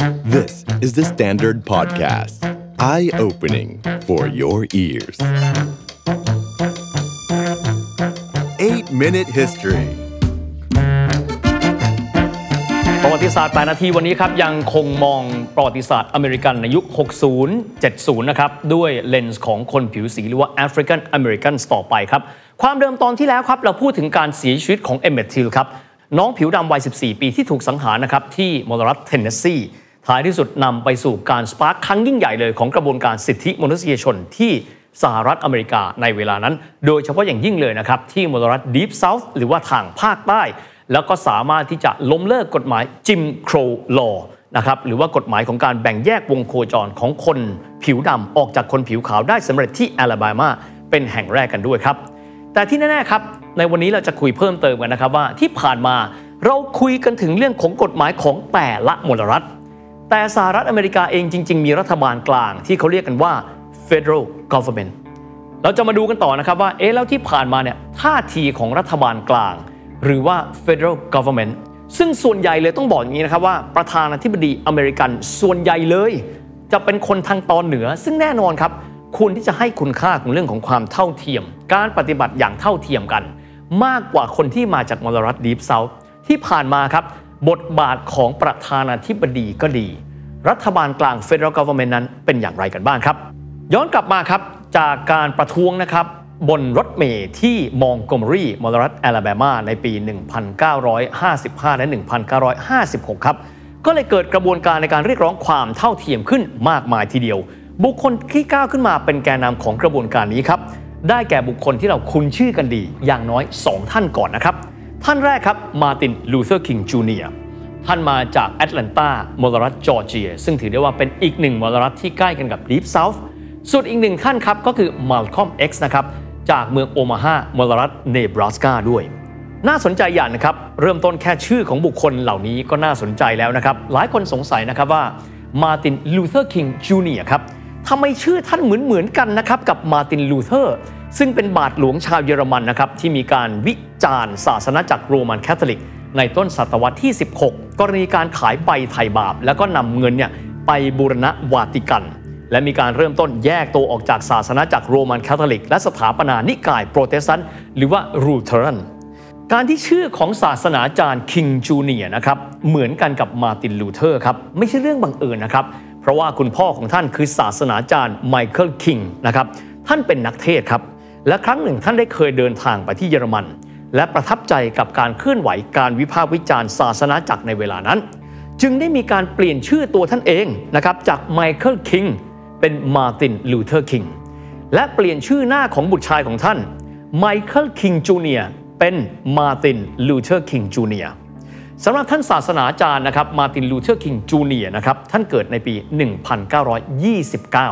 This is The Standard Podcast. Eye-opening for your ears. 8-Minute History ประวัติศาสตร์8นาทีวันนี้ครับ ยังคงมองประวัติศาสตร์อเมริกันในยุค 60 70 นะครับ ด้วยเลนส์ของคนผิวสีหรือว่า African Americans ต่อไปครับ ความเดิมตอนที่แล้วครับ เราพูดถึงการเสียชีวิตของเอมเมททิลครับ น้องผิวดำวัย 14 ปีที่ถูกสังหารนะครับที่มลรัฐเทนเนสซี ท้ายที่สุดนำไปสู่การ spark ครั้งยิ่งใหญ่เลยของกระบวนการสิทธิมนุษยชนที่สหรัฐอเมริกาในเวลานั้น โดยเฉพาะอย่างยิ่งเลยนะครับ ที่มลรัฐ Deep South หรือว่าทางภาคใต้ แล้วก็สามารถที่จะล้มเลิกกฎหมาย Jim Crow Law นะครับหรือว่ากฎหมายของการแบ่งแยกวงโคจรของคนผิวดำออกจากคนผิวขาวได้สำเร็จที่แอลาบามาเป็นแห่งแรกกันด้วยครับ แต่ที่แน่ๆครับ ในวันนี้เราจะคุยเพิ่มเติมกันนะครับว่าที่ผ่านมาเราคุยกันถึงเรื่องของกฎหมายของแต่ละมลรัฐ แต่สหรัฐอเมริกาเองจริง ๆ มีรัฐบาลกลางที่เขาเรียกกันว่า federal government เราจะมาดูกันต่อนะครับว่าเอ๊ะแล้วที่ผ่านมาเนี่ยท่าทีของรัฐบาลกลาง หรือว่า federal government ซึ่งส่วนใหญ่เลยต้องบอกอย่างนี้นะครับว่าประธานาธิบดีอเมริกันส่วนใหญ่เลย จะเป็นคนทางตอนเหนือ ซึ่งแน่นอนครับควรที่จะให้คุณค่าของเรื่องของความเท่าเทียม การปฏิบัติอย่างเท่าเทียมกัน มากกว่าคนที่มาจากมลรัฐ Deep South ที่ผ่านมาครับ บทบาทของประธานาธิบดีก็ดี รัฐบาลกลาง Federal Government นั้นเป็นอย่างไรกันบ้างครับ ย้อนกลับมาครับจากการประท้วงนะครับบนรถเมล์ที่มอนต์โกเมอรีลรัฐแอลาบามาในปี 1955 และ 1956 ครับ ก็เลยเกิดกระบวนการในการเรียกร้องความเท่าเทียมขึ้นมากมายทีเดียว บุคคลที่ก้าวขึ้นมาเป็นแกนนำของกระบวนการนี้ครับ ได้แก่บุคคลที่เราคุ้นชื่อกันดี อย่างน้อย 2 ท่านก่อนนะครับ ท่านแรกครับมาร์ตินลูเทอร์คิงจูเนียร์ท่านมาจากแอตแลนตามลรัฐจอร์เจีย ซึ่งถือได้ว่าเป็นอีกหนึ่งมลรัฐที่ใกล้กันกับ Deep South ส่วนอีกหนึ่งท่านครับก็คือมัลคอมเอ็กซ์นะครับจากเมืองโอมาฮามลรัฐเนบราสกาด้วย น่าสนใจอย่างนะครับ เริ่มต้นแค่ชื่อของบุคคลเหล่านี้ก็น่าสนใจแล้วนะครับ หลายคนสงสัยนะครับว่ามาร์ตินลูเทอร์คิงจูเนียร์ครับทำไมชื่อท่านเหมือนเหมือนกันนะครับกับมาร์ตินลูเทอร์ซึ่งเป็นบาทหลวงชาวเยอรมันนะครับที่มีการวิ จารณ์ศาสนาจักรโรมันคาทอลิก ในต้นศตวรรษที่ 16 กรณีการขายใบไถ่บาป แล้วก็นำเงินเนี่ยไปบูรณะวาติกัน และมีการเริ่มต้นแยกตัวออกจากศาสนาจักรโรมันคาทอลิก และสถาปนานิกายโปรเตสแตนต์หรือว่า Lutheran การที่ชื่อของศาสนาจารย์คิงจูเนียร์นะครับเหมือนกันกับมาร์ตินลูเทอร์ครับไม่ใช่เรื่องบังเอิญนะครับเพราะว่าคุณพ่อของท่านคือศาสนาจารย์ไมเคิลคิงนะครับท่านเป็นนักเทศน์ครับและครั้งหนึ่งท่านได้เคยเดินทางไปที่เยอรมัน และประทับใจกับการเคลื่อนไหวการวิพากษ์วิจารณ์ศาสนาจักรในเวลานั้น จึงได้มีการเปลี่ยนชื่อตัวท่านเองนะครับจากไมเคิลคิงเป็นมาร์ตินลูเทอร์คิงและเปลี่ยนชื่อหน้าของบุตรชายของท่านไมเคิลคิงจูเนียร์เป็นมาร์ตินลูเทอร์คิงจูเนียร์สำหรับท่านศาสนาจารย์นะครับมาร์ตินลูเทอร์คิงจูเนียร์นะครับท่านเกิดในปี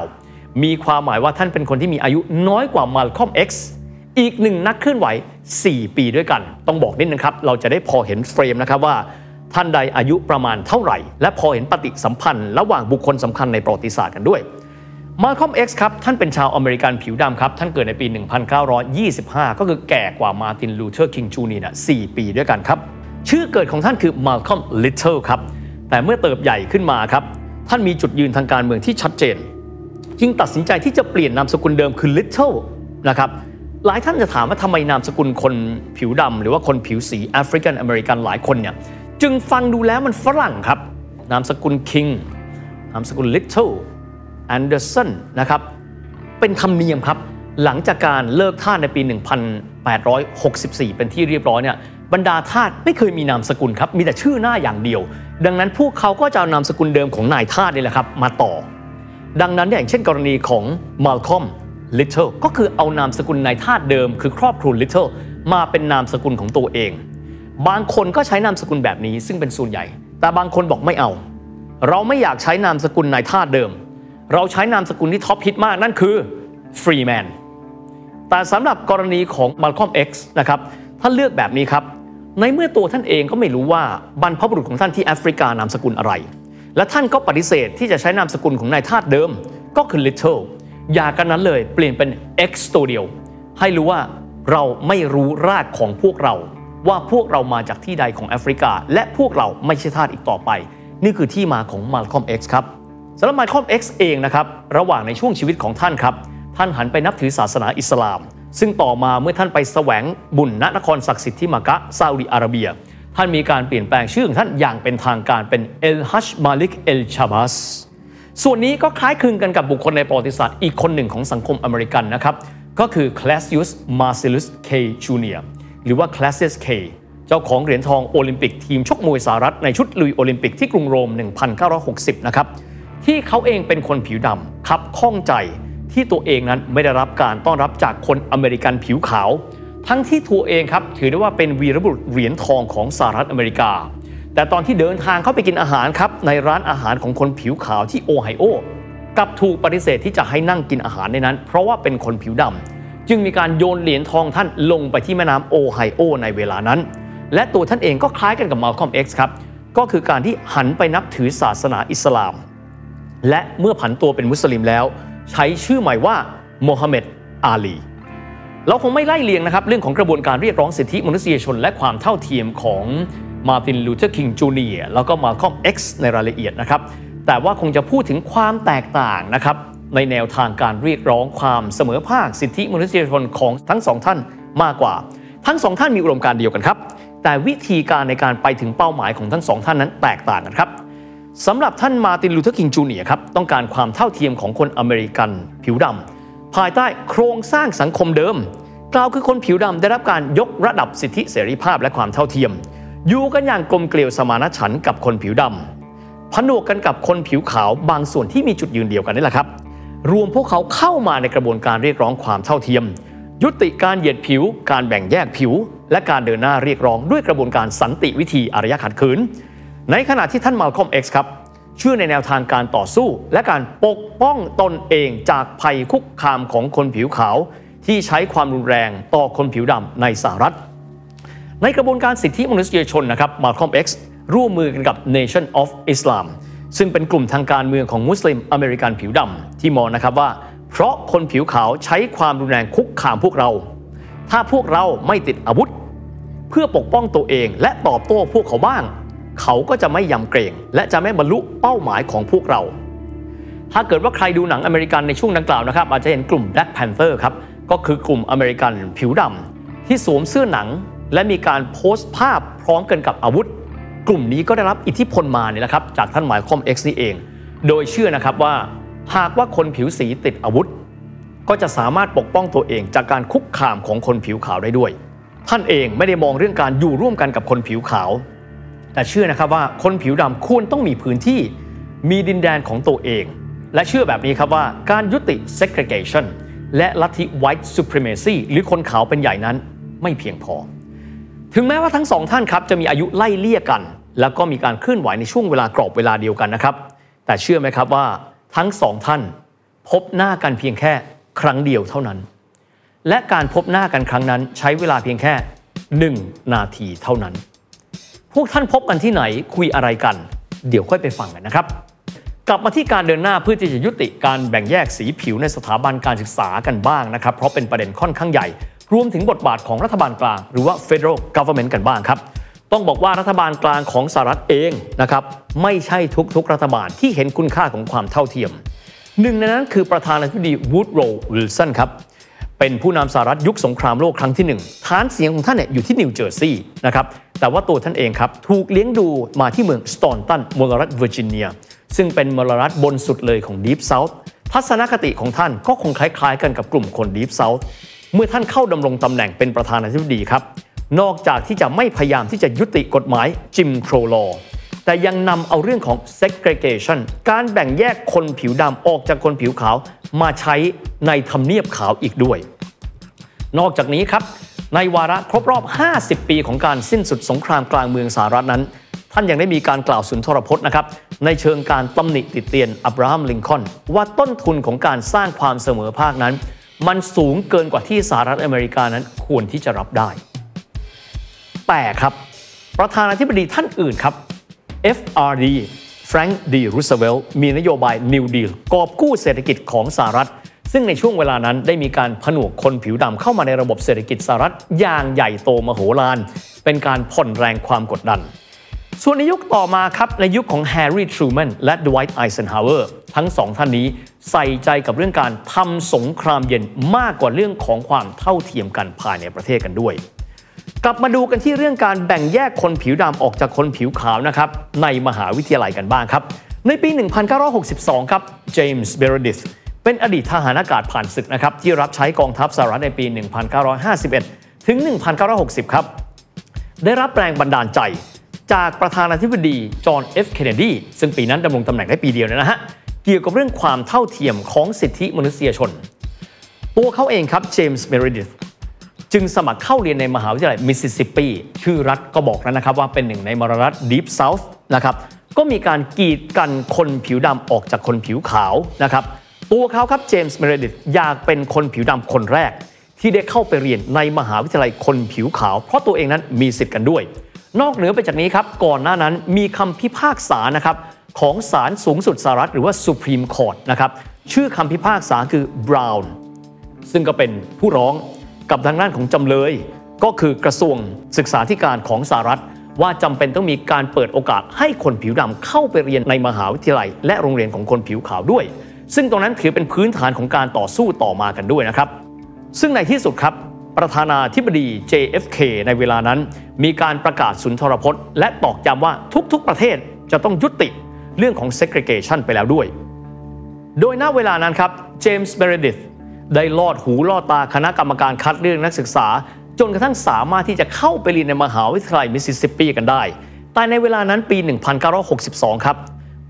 1929 มีความหมายว่าท่านเป็นคนที่มีอายุน้อยกว่ามาลคอม X อีก อีกหนึ่งนักเคลื่อนไหว 4 ปีด้วยกัน ต้องบอกนิดนึงครับ เราจะได้พอเห็น frame นะครับว่าท่านใดอายุประมาณเท่าไหร่ และพอเห็นปฏิสัมพันธ์ ระหว่างบุคคลสำคัญในประวัติศาสตร์กันด้วยมาคอม X ครับ ท่านเป็นชาวอเมริกันผิวดำครับ ท่านเกิดในปี 1925 ก็คือแก่กว่ามาร์ตินลูเทอร์คิงจูเนียร์4ปีด้วยกันครับ ชื่อเกิดของท่านคือมัลคอมลิตเทิลครับ แต่เมื่อเติบใหญ่ขึ้นมาครับ ท่านมีจุดยืนทางการเมืองที่ชัดเจน จึงตัดสินใจที่จะเปลี่ยนนามสกุลเดิมคือ Little นะครับ หลายท่านจะถามว่าทำไมนามสกุลคนผิวดำหรือว่าคนผิวสีแอฟริกันอเมริกันหลายคนเนี่ยจึงฟังดูแล้วมันฝรั่งครับ นามสกุล King นามสกุล Little Anderson นะครับ เป็นธรรมเนียมครับ หลังจากการเลิกทาสในปี 1864 เป็นที่เรียบร้อยเนี่ยบรรดาทาสไม่เคยมีนามสกุลครับ มีแต่ชื่อหน้าอย่างเดียว ดังนั้นพวกเขาก็จะเอานามสกุลเดิมของนายทาสนี่แหละครับมาต่อ ดังนั้นอย่างเช่นกรณีของมาลคอม Little ก็คือเอานามสกุลนายทาสเดิม คือครอบครัว Little มาเป็นนามสกุลของตัวเอง บางคนก็ใช้นามสกุลแบบนี้ซึ่งเป็นส่วนใหญ่ แต่บางคนบอกไม่เอา เราไม่อยากใช้นามสกุลนายทาสเดิม เราใช้นามสกุลที่ท็อปฮิตมากนั่นคือ Freeman แต่สำหรับกรณีของ Malcolm X นะครับท่านเลือกแบบนี้ครับ ในเมื่อตัวท่านเองก็ไม่รู้ว่าบรรพบุรุษของท่านที่แอฟริกานามสกุลอะไร และท่านก็ปฏิเสธที่จะใช้นามสกุลของนายทาสเดิม ก็คือ Little อย่ากันนั้นเลยเปลี่ยนเป็น X ตัวเดียวให้รู้ว่าเราไม่รู้รากของพวกเรา ว่าพวกเรามาจากที่ใดของแอฟริกา และพวกเราไม่ใช่ทาสอีกต่อไป นี่คือที่มาของ Malcolm X ครับสำหรับ Malcolm X เองนะครับระหว่างในช่วงชีวิตของท่านครับ ท่านหันไปนับถือศาสนาอิสลาม ซึ่งต่อมาเมื่อท่านไปแสวงบุญณนครศักดิ์สิทธิ์ที่มักกะซาอุดิอาระเบีย ท่านมีการเปลี่ยนแปลงชื่อของท่านอย่างเป็นทางการเป็นเอลฮัชมาลิกเอลชาบัส ส่วนนี้ก็คล้ายคลึงกันกับบุคคลในประวัติศาสตร์อีกคนหนึ่งของสังคมอเมริกันนะครับ ก็คือคลาสซิสมาซิลุสเคจูเนียหรือว่าคลาสซิสเคเจ้าของเหรียญทองโอลิมปิกทีมชกมวยสหรัฐในชุดลุยโอลิมปิกที่กรุงโรม 1960 นะครับ ที่เขาเองเป็นคนผิวดำคับข้องใจที่ตัวเองนั้นไม่ได้รับการต้อนรับจากคนอเมริกันผิวขาว ทั้งที่ตัวเองครับถือได้ว่าเป็นวีรบุรุษเหรียญทองของสหรัฐอเมริกา แต่ตอนที่เดินทางเข้าไปกินอาหารครับในร้านอาหารของคนผิวขาวที่โอไฮโอกลับถูกปฏิเสธที่จะให้นั่งกินอาหารในนั้น เพราะว่าเป็นคนผิวดำจึงมีการโยนเหรียญทองท่านลงไปที่แม่น้ำโอไฮโอในเวลานั้น และตัวท่านเองก็คล้ายกันกับมาลคอม X ครับก็คือการที่หันไปนับถือศาสนาอิสลาม และเมื่อผันตัวเป็นมุสลิมแล้ว ใช้ชื่อใหม่ว่าโมฮัมเหม็ดอาลีเราคงไม่ไล่เลียงนะครับเรื่องของกระบวนการเรียกร้องสิทธิมนุษยชน และความเท่าเทียมของ มาร์ติน ลูเทอร์ คิง จูเนียร์ แล้วก็มัลคอม X ในรายละเอียดนะครับ แต่ว่าคงจะพูดถึงความแตกต่างนะครับ ในแนวทางการเรียกร้องความเสมอภาคสิทธิมนุษยชนของทั้งสองท่านมากกว่า ทั้งสองท่านมีอุดมการณ์เดียวกันครับ แต่วิธีการในการไปถึงเป้าหมายของทั้งสองท่านนั้นแตกต่างกันครับสำหรับท่านมาติน ลูเทอร์ คิง จูเนียร์ครับต้องการความเท่าเทียมของคนอเมริกันผิวดำภายใต้โครงสร้างสังคมเดิมกล่าวคือคนผิวดำได้รับการยกระดับสิทธิเสรีภาพและความเท่าเทียม อยู่กันอย่างกลมเกลียวสมานฉันท์กับคนผิวดำผนวกกันกับคนผิวขาวบางส่วนที่มีจุดยืนเดียวกันนี่แหละครับ รวมพวกเขาเข้ามาในกระบวนการเรียกร้องความเท่าเทียม ยุติการเหยียดผิว การแบ่งแยกผิว และการเดินหน้าเรียกร้องด้วยกระบวนการสันติวิธีอารยขัดขืน ในขณะที่ท่านมาลคอม X ครับเชื่อในแนวทางการต่อสู้ และการปกป้องตนเองจากภัยคุกคามของคนผิวขาว ที่ใช้ความรุนแรงต่อคนผิวดำในสหรัฐ ในกระบวนการสิทธิมนุษยชนนะครับมาคอม X ร่วมมือกันกับ Nation of Islam ซึ่งเป็นกลุ่มทางการเมืองของมุสลิมอเมริกันผิวดำที่มองนะครับว่า เพราะคนผิวขาวใช้ความรุนแรงคุกคามพวกเรา ถ้าพวกเราไม่ติดอาวุธ เพื่อปกป้องตัวเองและตอบโต้พวกเขาบ้าง เขาก็จะไม่ยำเกรง และจะไม่บรรลุเป้าหมายของพวกเรา ถ้าเกิดว่าใครดูหนังอเมริกันในช่วงดังกล่าวนะครับ อาจจะเห็นกลุ่ม Black Panther ครับก็คือกลุ่มอเมริกันผิวดำที่สวมเสื้อหนัง และมีการโพสต์ภาพพร้อมกันกับอาวุธ กลุ่มนี้ก็ได้รับอิทธิพลมาเนี่ยแหละครับจากท่านหมายคอม X นี่เอง โดยเชื่อนะครับว่า หากว่าคนผิวสีติดอาวุธ ก็จะสามารถปกป้องตัวเองจากการคุกคามของคนผิวขาวได้ด้วย ท่านเองไม่ได้มองเรื่องการอยู่ร่วมกันกับคนผิวขาว แต่เชื่อนะครับว่าคนผิวดำควรต้องมีพื้นที่ มีดินแดนของตัวเอง และเชื่อแบบนี้ครับว่าการยุติ segregation และลัทธิ white supremacy หรือคนขาวเป็นใหญ่นั้นไม่เพียงพอ ถึงแม้ว่าทั้งสองท่านครับจะมีอายุไล่เลี่ยกัน แล้วก็มีการเคลื่อนไหวในช่วงเวลากรอบเวลาเดียวกันนะครับ แต่เชื่อไหมครับว่าทั้งสองท่าน พบหน้ากันเพียงแค่ครั้งเดียวเท่านั้น และการพบหน้ากันครั้งนั้นใช้เวลาเพียงแค่ 1 นาทีเท่านั้น พวกท่านพบกันที่ไหนคุยอะไรกัน เดี๋ยวค่อยไปฟังกันนะครับ กลับมาที่การเดินหน้าเพื่อที่จะยุติการแบ่งแยกสีผิวในสถาบันการศึกษากันบ้างนะครับ เพราะเป็นประเด็นค่อนข้างใหญ่ รวมถึงบทบาทของรัฐบาลกลาง หรือว่า federal government กันบ้างครับต้องบอกว่ารัฐบาลกลางของสหรัฐเองนะครับไม่ใช่ทุกๆ รัฐบาลที่เห็นคุณค่าของความเท่าเทียม หนึ่งในนั้นคือประธานาธิบดีวูดโรว์วิลสันครับเป็นผู้นำสหรัฐยุคสงครามโลกครั้งที่หนึ่งฐานเสียงของท่านเนี่ยอยู่ที่นิวเจอร์ซีย์นะครับแต่ว่าตัวท่านเองครับถูกเลี้ยงดูมาที่เมืองสตอนตันมลรัฐเวอร์จิเนีย ซึ่งเป็นมลรัฐบนสุดเลยของ Deep South ทัศนคติของท่านก็คงคล้ายๆ กันกับกลุ่มคน Deep South เมื่อท่านเข้าดำรงตำแหน่งเป็นประธานาธิบดีครับ นอกจากที่จะไม่พยายามที่จะยุติกฎหมาย Jim Crow Law แต่ยังนำเอาเรื่องของ segregation การแบ่งแยกคนผิวดำออกจากคนผิวขาวมาใช้ในทำเนียบขาวอีกด้วย นอกจากนี้ครับ ในวาระครบรอบ 50 ปีของการสิ้นสุดสงครามกลางเมืองสหรัฐนั้น ท่านยังได้มีการกล่าวสุนทรพจน์นะครับ ในเชิงการตำหนิติดเตียนอับราฮัมลิงคอนว่าต้นทุนของการสร้างความเสมอภาคนั้น มันสูงเกินกว่าที่สหรัฐอเมริกานั้นควรที่จะรับได้ แต่ครับ ประธานาธิบดีท่านอื่นครับ FRD แฟรงค์ดีรูสเวลต์มีนโยบาย New Deal กอบกู้เศรษฐกิจของสหรัฐ ซึ่งในช่วงเวลานั้นได้มีการผนวกคนผิวดำเข้ามาในระบบเศรษฐกิจสหรัฐอย่างใหญ่โตมโหฬารเป็นการผ่อนแรงความกดดัน ส่วนในยุคต่อมาครับ ในยุคของแฮร์รี่ทรูแมนและดไวท์ไอเซนฮาวเวอร์ทั้งสองท่านนี้ใส่ใจกับเรื่องการทำสงครามเย็นมากกว่าเรื่องของความเท่าเทียมกันภายในประเทศกันด้วย กลับมาดูกันที่เรื่องการแบ่งแยกคนผิวดำออกจากคนผิวขาวนะครับในมหาวิทยาลัยกันบ้างครับ ในปี 1962 ครับเจมส์เมรดิธเป็นอดีตทหารอากาศผ่านศึกนะครับที่รับใช้กองทัพสหรัฐในปี 1951 ถึง 1960 ครับได้รับแรงบันดาลใจ จากประธานาธิบดีจอห์นเอฟเคนเนดีซึ่งปีนั้นดำรงตำแหน่งได้ปีเดียวนะฮะเกี่ยวกับเรื่องความเท่าเทียมของสิทธิมนุษยชน ตัวเขาเองครับเจมส์เมริดิธจึงสมัครเข้าเรียนในมหาวิทยาลัยมิสซิสซิปปีชื่อรัฐก็บอกแล้วนะครับว่าเป็นหนึ่งในมรรัฐดีฟเซาท์นะครับก็มีการกีดกันคนผิวดำออกจากคนผิวขาวนะครับตัวเขาครับเจมส์เมริดิธอยากเป็นคนผิวดำคนแรก ที่ได้เข้าไปเรียนในมหาวิทยาลัยคนผิวขาว เพราะตัวเองนั้นมีสิทธิ์กันด้วย นอกเหนือไปจากนี้ครับก่อนหน้านั้นมีคำพิพากษานะครับของศาลสูงสุดสหรัฐหรือว่า Supreme Court นะครับชื่อคำพิพากษาคือ Brown ซึ่งก็เป็นผู้ร้องกับทางด้านของจำเลย ก็คือกระทรวงศึกษาธิการของสหรัฐ ว่าจำเป็นต้องมีการเปิดโอกาสให้คนผิวดำเข้าไปเรียนในมหาวิทยาลัย และโรงเรียนของคนผิวขาวด้วย ซึ่งตรงนั้นถือเป็นพื้นฐานของการต่อสู้ต่อมากันด้วยนะครับซึ่งในที่สุดครับ ประธานาธิบดี JFK ในเวลานั้น มีการประกาศสุนทรพจน์ และตอกย้ำว่าทุกๆประเทศจะต้องยุติเรื่องของ segregation ไปแล้วด้วย โดยณเวลานั้นครับเจมส์เมรดิธได้ลอดหูลอดตาคณะกรรมการคัดเลือกนักศึกษา จนกระทั่งสามารถที่จะเข้าไปเรียนในมหาวิทยาลัยมิสซิสซิปปีกันได้ แต่ในเวลานั้นปี 1962 ครับ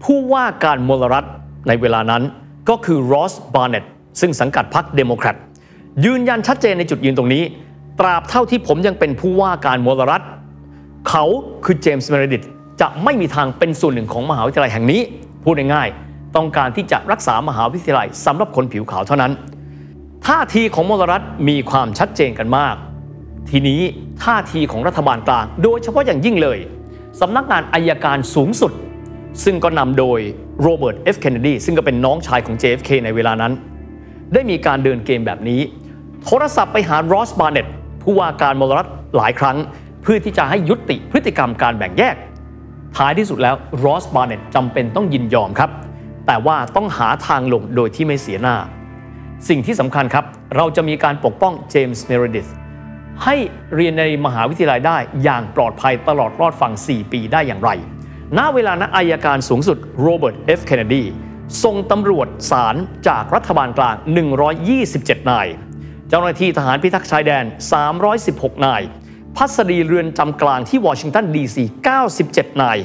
ผู้ว่าการมลรัฐในเวลานั้นก็คือรอสบาร์เนตซึ่งสังกัดพรรคเดโมแครต ยืนยันชัดเจนในจุดยืนตรงนี้ ตราบเท่าที่ผมยังเป็นผู้ว่าการมลรัฐ เขาคือเจมส์เมริดิธจะไม่มีทางเป็นส่วนหนึ่งของมหาวิทยาลัยแห่งนี้ พูดง่ายๆต้องการที่จะรักษามหาวิทยาลัยสำหรับคนผิวขาวเท่านั้นท่าทีของมลรัฐมีความชัดเจนกันมาก ทีนี้ท่าทีของรัฐบาลกลาง โดยเฉพาะอย่างยิ่งเลยสำนักงานอัยการสูงสุด ซึ่งก็นำโดยโรเบิร์ตเอฟเคนเนดีซึ่งก็เป็นน้องชายของ JFK ในเวลานั้น ได้มีการเดินเกมแบบนี้ โทรศัพท์ไปหารอสบาร์เน็ตผู้ว่าการมลรัฐหลายครั้ง เพื่อที่จะให้ยุติพฤติกรรมการแบ่งแยก ท้ายที่สุดแล้วรอสบาร์เน็ตจำเป็นต้องยินยอมครับ แต่ว่าต้องหาทางลงโดยที่ไม่เสียหน้า สิ่งที่สำคัญครับ เราจะมีการปกป้องเจมส์เมรดิธให้เรียนในมหาวิทยาลัยได้อย่างปลอดภัยตลอดรอดฝั่ง 4 ปีได้อย่างไร ณ เวลานั้นอัยการสูงสุดโรเบิร์ต เอฟ เคนเนดี ส่งตำรวจศาลจากรัฐบาลกลาง 127 นาย เจ้าหน้าที่ทหารพิทักษ์ชายแดน 316 นาย พัศดีเรือนจำกลางที่วอชิงตันดีซี 97 นาย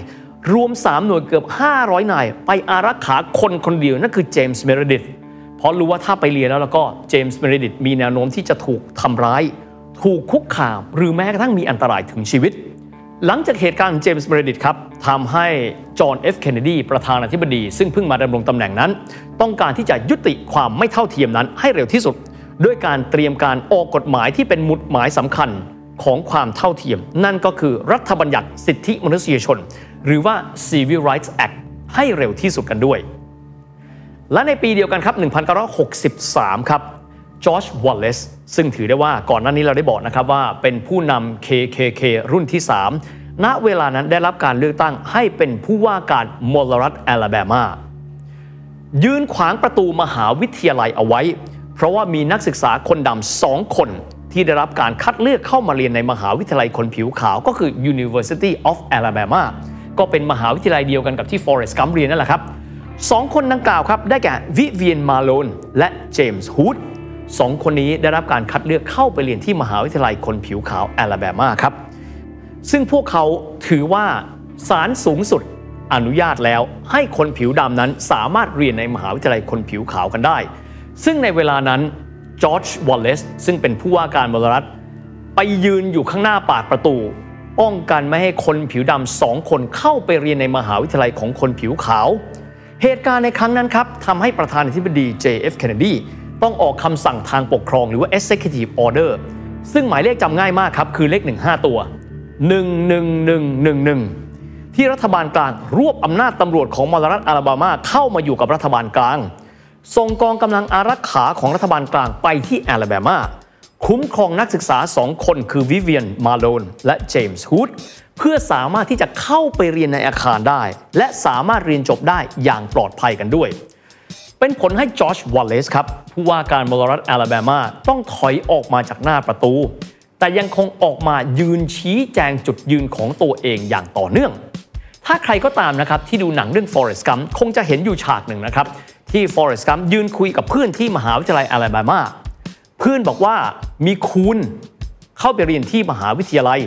รวม 3 หน่วยเกือบ 500 นาย ไปอารักขาคนคนเดียว นั่นคือเจมส์เมรดิธเพราะรู้ว่าถ้าไปเรียนแล้วแล้วก็เจมส์เมรดิธมีแนวโน้มที่จะถูกทำร้าย ถูกคุกคาม หรือแม้กระทั่งมีอันตรายถึงชีวิต หลังจากเหตุการณ์เจมส์เมรดิธครับทำให้จอห์นเอฟเคนเนดีประธานาธิบดี ซึ่งเพิ่งมาดำรงตำแหน่งนั้น ต้องการที่จะยุติความไม่เท่าเทียมนั้นให้เร็วที่สุด ด้วยการเตรียมการออกกฎหมายที่เป็นหมุดหมายสำคัญของความเท่าเทียม นั่นก็คือรัฐบัญญัติสิทธิมนุษยชน หรือว่า Civil Rights Act ให้เร็วที่สุดกันด้วย และในปีเดียวกันครับ 1963 ครับ จอร์จวอลเลซซึ่งถือได้ว่าก่อนหน้านี้เราได้บอกนะครับว่าเป็นผู้นำ KKK รุ่นที่ 3 ณเวลานั้นได้รับการเลือกตั้งให้เป็นผู้ว่าการมลรัฐแอลาแบมา ยืนขวางประตูมหาวิทยาลัยเอาไว้ เพราะว่ามีนักศึกษาคนดำสองคนที่ได้รับการคัดเลือกเข้ามาเรียนในมหาวิทยาลัยคนผิวขาวก็คือ University of Alabama ก็เป็นมหาวิทยาลัยเดียวกันกับที่ Forrest Gump เรียนนั่นแหละครับสองคนดังกล่าวครับได้แก่วิเวียนมาโลนและเจมส์ฮูด สองคนนี้ได้รับการคัดเลือกเข้าไปเรียนที่มหาวิทยาลัยคนผิวขาวแอลาแบมาครับ ซึ่งพวกเขาถือว่าศาลสูงสุดอนุญาตแล้วให้คนผิวดำนั้นสามารถเรียนในมหาวิทยาลัยคนผิวขาวกันได้ ซึ่งในเวลานั้นจอร์จวอลเลซซึ่งเป็นผู้ว่าการมลรัฐ ไปยืนอยู่ข้างหน้าปากประตู ป้องกันไม่ให้คนผิวดำสองคนเข้าไปเรียนในมหาวิทยาลัยของคนผิวขาว เหตุการณ์ในครั้งนั้นครับทำให้ประธานาธิบดี JF Kennedy ต้องออกคำสั่งทางปกครองหรือว่า executive order ซึ่งหมายเลขจำง่ายมากครับ คือเลข 15 ตัว 11111 ที่รัฐบาลกลางรวบอำนาจตำรวจของมลรัฐอาลาบามาเข้ามาอยู่กับรัฐบาลกลาง ส่งกองกำลังอารักขาของรัฐบาลกลางไปที่แอลาแบมา คุ้มครองนักศึกษาสองคนคือวิเวียนมาโลนและเจมส์ฮูดเพื่อสามารถที่จะเข้าไปเรียนในอาคารได้ และสามารถเรียนจบได้อย่างปลอดภัยกันด้วย เป็นผลให้จอร์จวอลเลซครับผู้ว่าการมลรัฐแอลาแบมาต้องถอยออกมาจากหน้าประตู แต่ยังคงออกมายืนชี้แจงจุดยืนของตัวเองอย่างต่อเนื่อง ถ้าใครก็ตามนะครับที่ดูหนังเรื่อง Forrest Gump คงจะเห็นอยู่ฉากหนึ่งนะครับที่ Forrest Gump ยืนคุยกับเพื่อนที่มหาวิทยาลัยแอลาแบมาเพื่อนบอกว่ามี coon เข้าไปเรียนที่มหาวิทยาลัย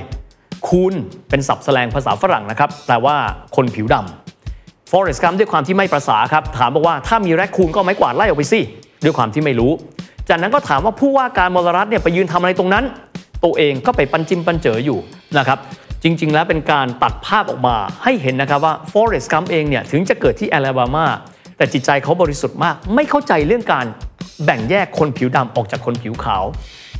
coon เป็นศัพท์แสลงภาษาฝรั่งนะครับแปลว่าคนผิวดำ ฟอเรสต์กัมด้วยความที่ไม่ประสาครับ ถามบอกว่าถ้ามีแรคคูนก็ไม้กวาดไล่ออกไปสิด้วยความที่ไม่รู้ จากนั้นก็ถามว่าผู้ว่าการมลรัฐเนี่ยไปยืนทำอะไรตรงนั้น ตัวเองก็ไปปั้นจิ้มปั้นเจ๋ออยู่นะครับจริง ๆ แล้วเป็นการตัดภาพออกมาให้เห็นนะครับว่าฟอเรสต์กัมเองเนี่ยถึงจะเกิดที่แอลาบามาแต่จิตใจเขาบริสุทธิ์มาก ไม่เข้าใจเรื่องการแบ่งแยกคนผิวดำออกจากคนผิวขาว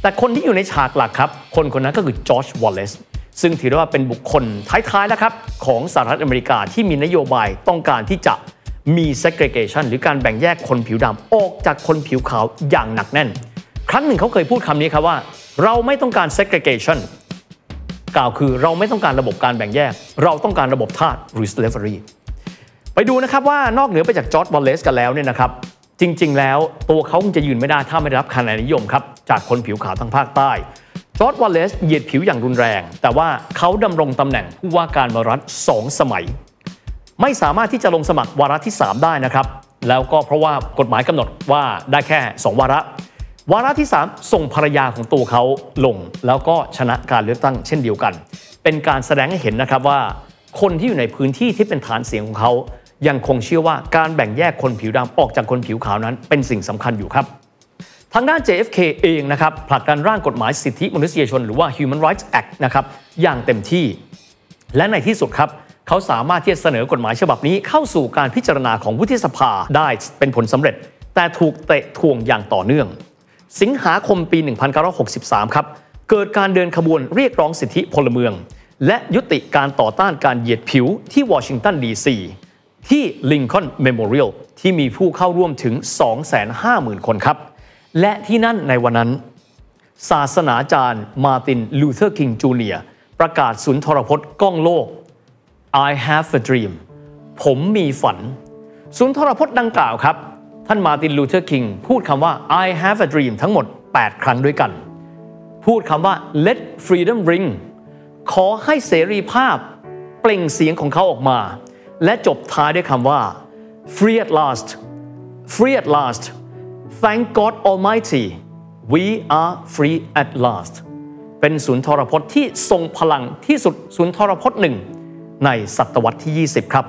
แต่คนที่อยู่ในฉากหลักครับ คนคนนั้นก็คือจอร์จวอลเลซ ซึ่งถือว่าเป็นบุคคลท้ายๆแล้วครับของสหรัฐอเมริกาที่มีนโยบายต้องการที่จะมี segregation หรือการแบ่งแยกคนผิวดำออกจากคนผิวขาวอย่างหนักแน่น ครั้งหนึ่งเขาเคยพูดคำนี้ครับว่า เราไม่ต้องการ segregation กล่าวคือเราไม่ต้องการระบบการแบ่งแยก เราต้องการระบบทาสหรือ slavery ไปดูนะครับว่านอกเหนือไปจากจอร์จวอลเลซกันแล้วเนี่ยนะครับ จริง ๆ แล้วตัวเขาคงจะยืนไม่ได้ถ้าไม่ได้รับคะแนนนิยมครับจากคนผิวขาวทางภาคใต้ จอร์จวอลเลซเหยียดผิวอย่างรุนแรง แต่ว่าเขาดำรงตำแหน่งผู้ว่าการมรัฐสองสมัย ไม่สามารถที่จะลงสมัครวาระที่ 3 ได้นะครับ แล้วก็เพราะว่ากฎหมายกำหนดว่าได้แค่ 2 วาระ วาระที่ 3 ส่งภรรยาของตัวเขาลง แล้วก็ชนะการเลือกตั้งเช่นเดียวกัน เป็นการแสดงให้เห็นนะครับว่า คนที่อยู่ในพื้นที่ที่เป็นฐานเสียงของเขายังคงเชื่อว่าการแบ่งแยกคนผิวดำออกจากคนผิวขาวนั้น เป็นสิ่งสำคัญอยู่ครับ ทางด้าน JFK เองนะครับผลักดันร่างกฎหมายสิทธิมนุษยชน หรือว่า Human Rights Act นะครับอย่างเต็มที่ และในที่สุดครับเขาสามารถที่จะเสนอกฎหมายฉบับนี้เข้าสู่การพิจารณาของวุฒิสภาได้เป็นผลสำเร็จ แต่ถูกเตะทวงอย่างต่อเนื่อง สิงหาคมปี 1963 ครับเกิดการเดินขบวนเรียกร้องสิทธิพลเมือง และยุติการต่อต้านการเหยียดผิวที่วอชิงตันดีซีที่ลิงคอ n เมโมเรียลที่มีผู้เข้าร่วมถึง 250,000 คนครับ และที่นั่นในวันนั้น ศาสนาจารย์มาร์ตินลูเทอร์คิงจูเนียประกาศสุนทรพจน์ก้องโลก I have a dream ผมมีฝัน สุนทรพจน์ดังกล่าวครับ ท่านมาร์ตินลูเทอร์คิงพูดคำว่า I have a dream ทั้งหมด 8 ครั้งด้วยกัน พูดคำว่า let freedom ring ขอให้เสรีภาพ เปล่งเสียงของเขาออกมา และจบท้ายด้วยคำว่า free at last free at last thank God Almighty we are free at last เป็นศูนย์ทรพจน์ที่ทรงพลังที่สุดศูนย์ทรพจน์หนึ่งในศตวรรษที่ 20 ครับ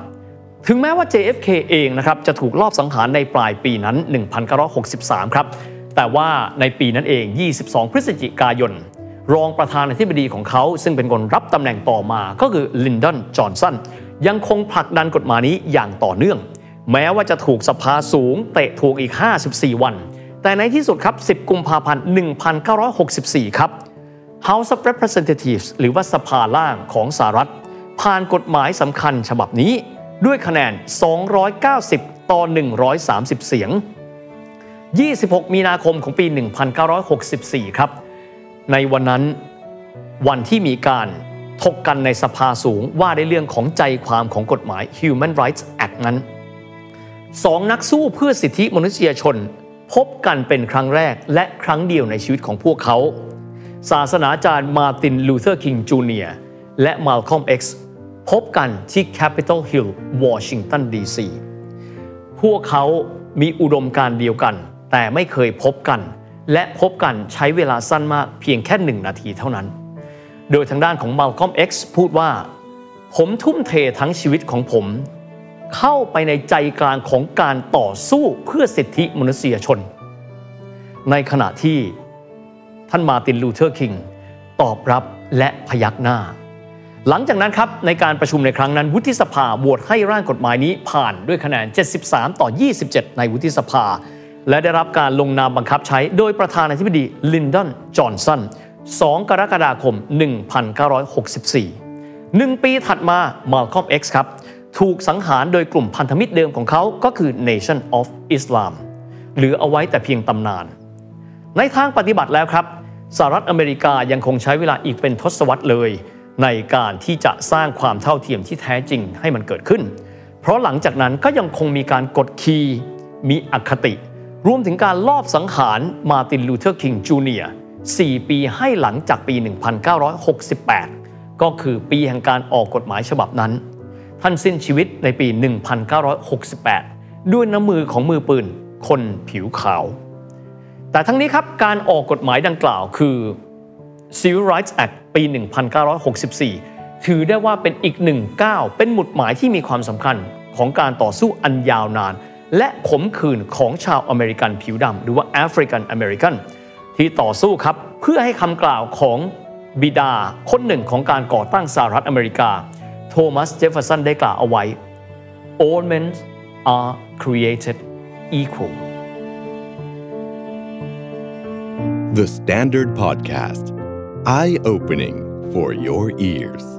ถึงแม้ว่า JFK เองนะครับจะถูกลอบสังหารในปลายปีนั้น 1963 ครับ แต่ว่าในปีนั้นเอง 22 พฤศจิกายน รองประธานาธิบดีของเขา ซึ่งเป็นคนรับตำแหน่งต่อมาก็คือลินดอนจอห์นสันยังคงผลักดันกฎหมายนี้อย่างต่อเนื่อง แม้ว่าจะถูกสภาสูงเตะถูกอีก 54 วัน แต่ในที่สุดครับ 10 กุมภาพันธ์ 1964 ครับ House of Representatives หรือว่าสภาล่างของสหรัฐ ผ่านกฎหมายสำคัญฉบับนี้ ด้วยคะแนน 290 ต่อ 130 เสียง 26 มีนาคมของปี 1964 ครับ ในวันนั้นวันที่มีการถกกันในสภาสูงว่าในเรื่องของใจความของกฎหมาย Human Rights Act นั้น สองนักสู้เพื่อสิทธิมนุษยชน พบกันเป็นครั้งแรกและครั้งเดียวในชีวิตของพวกเขา ศาสนาจารย์มาตินลูเทอร์คิงจูเนียร์และ Malcolm X พบกันที่ Capitol Hill วอชิงตันดีซีพวกเขามีอุดมการณ์เดียวกัน แต่ไม่เคยพบกัน และพบกันใช้เวลาสั้นมากเพียงแค่หนึ่งนาทีเท่านั้น โดยทางด้านของ Malcolm X พูดว่า ผมทุ่มเททั้งชีวิตของผม เข้าไปในใจกลางของการต่อสู้เพื่อสิทธิมนุษยชน ในขณะที่ท่านมาตินลูเทอร์คิงตอบรับและพยักหน้า หลังจากนั้นครับในการประชุมในครั้งนั้น วุฒิสภาโหวตให้ร่างกฎหมายนี้ผ่านด้วยคะแนน 73 ต่อ 27 ในวุฒิสภา และได้รับการลงนามบังคับใช้โดยประธานาธิบดีลินดอนจอห์นสัน2 กรกฎาคม 1964หนึ่งปีถัดมามาลคอม X ครับ ถูกสังหารโดยกลุ่มพันธมิตรเดิมของเขาก็คือ Nation of Islam เหลือเอาไว้แต่เพียงตำนาน ในทางปฏิบัติแล้วครับสหรัฐอเมริกายังคงใช้เวลาอีกเป็นทศวรรษเลย ในการที่จะสร้างความเท่าเทียมที่แท้จริงให้มันเกิดขึ้น เพราะหลังจากนั้นก็ยังคงมีการกดขี่มีอคติ รวมถึงการลอบสังหารมาตินลูเทอร์คิงจูเนียร์4ปีให้หลังจากปี 1968 ก็คือปีแห่งการออกกฎหมายฉบับนั้น ท่านสิ้นชีวิตในปี 1968 ด้วยน้ำมือของมือปืน คนผิวขาว แต่ทั้งนี้ครับการออกกฎหมายดังกล่าวคือ Civil Rights Act ปี 1964 ถือได้ว่าเป็นอีกหนึ่งก้าวเป็นหมุดหมายที่มีความสำคัญของการต่อสู้อันยาวนาน และขมขื่นของชาวอเมริกันผิวดำหรือว่า African American ที่ต่อสู้ครับเพื่อให้คำกล่าวของบิดาคนหนึ่งของการก่อตั้งสหรัฐอเมริกา โทมัสเจฟเฟอร์สันได้กล่าวเอาไว้ all men are created equal The Standard Podcast. Eye opening for your ears.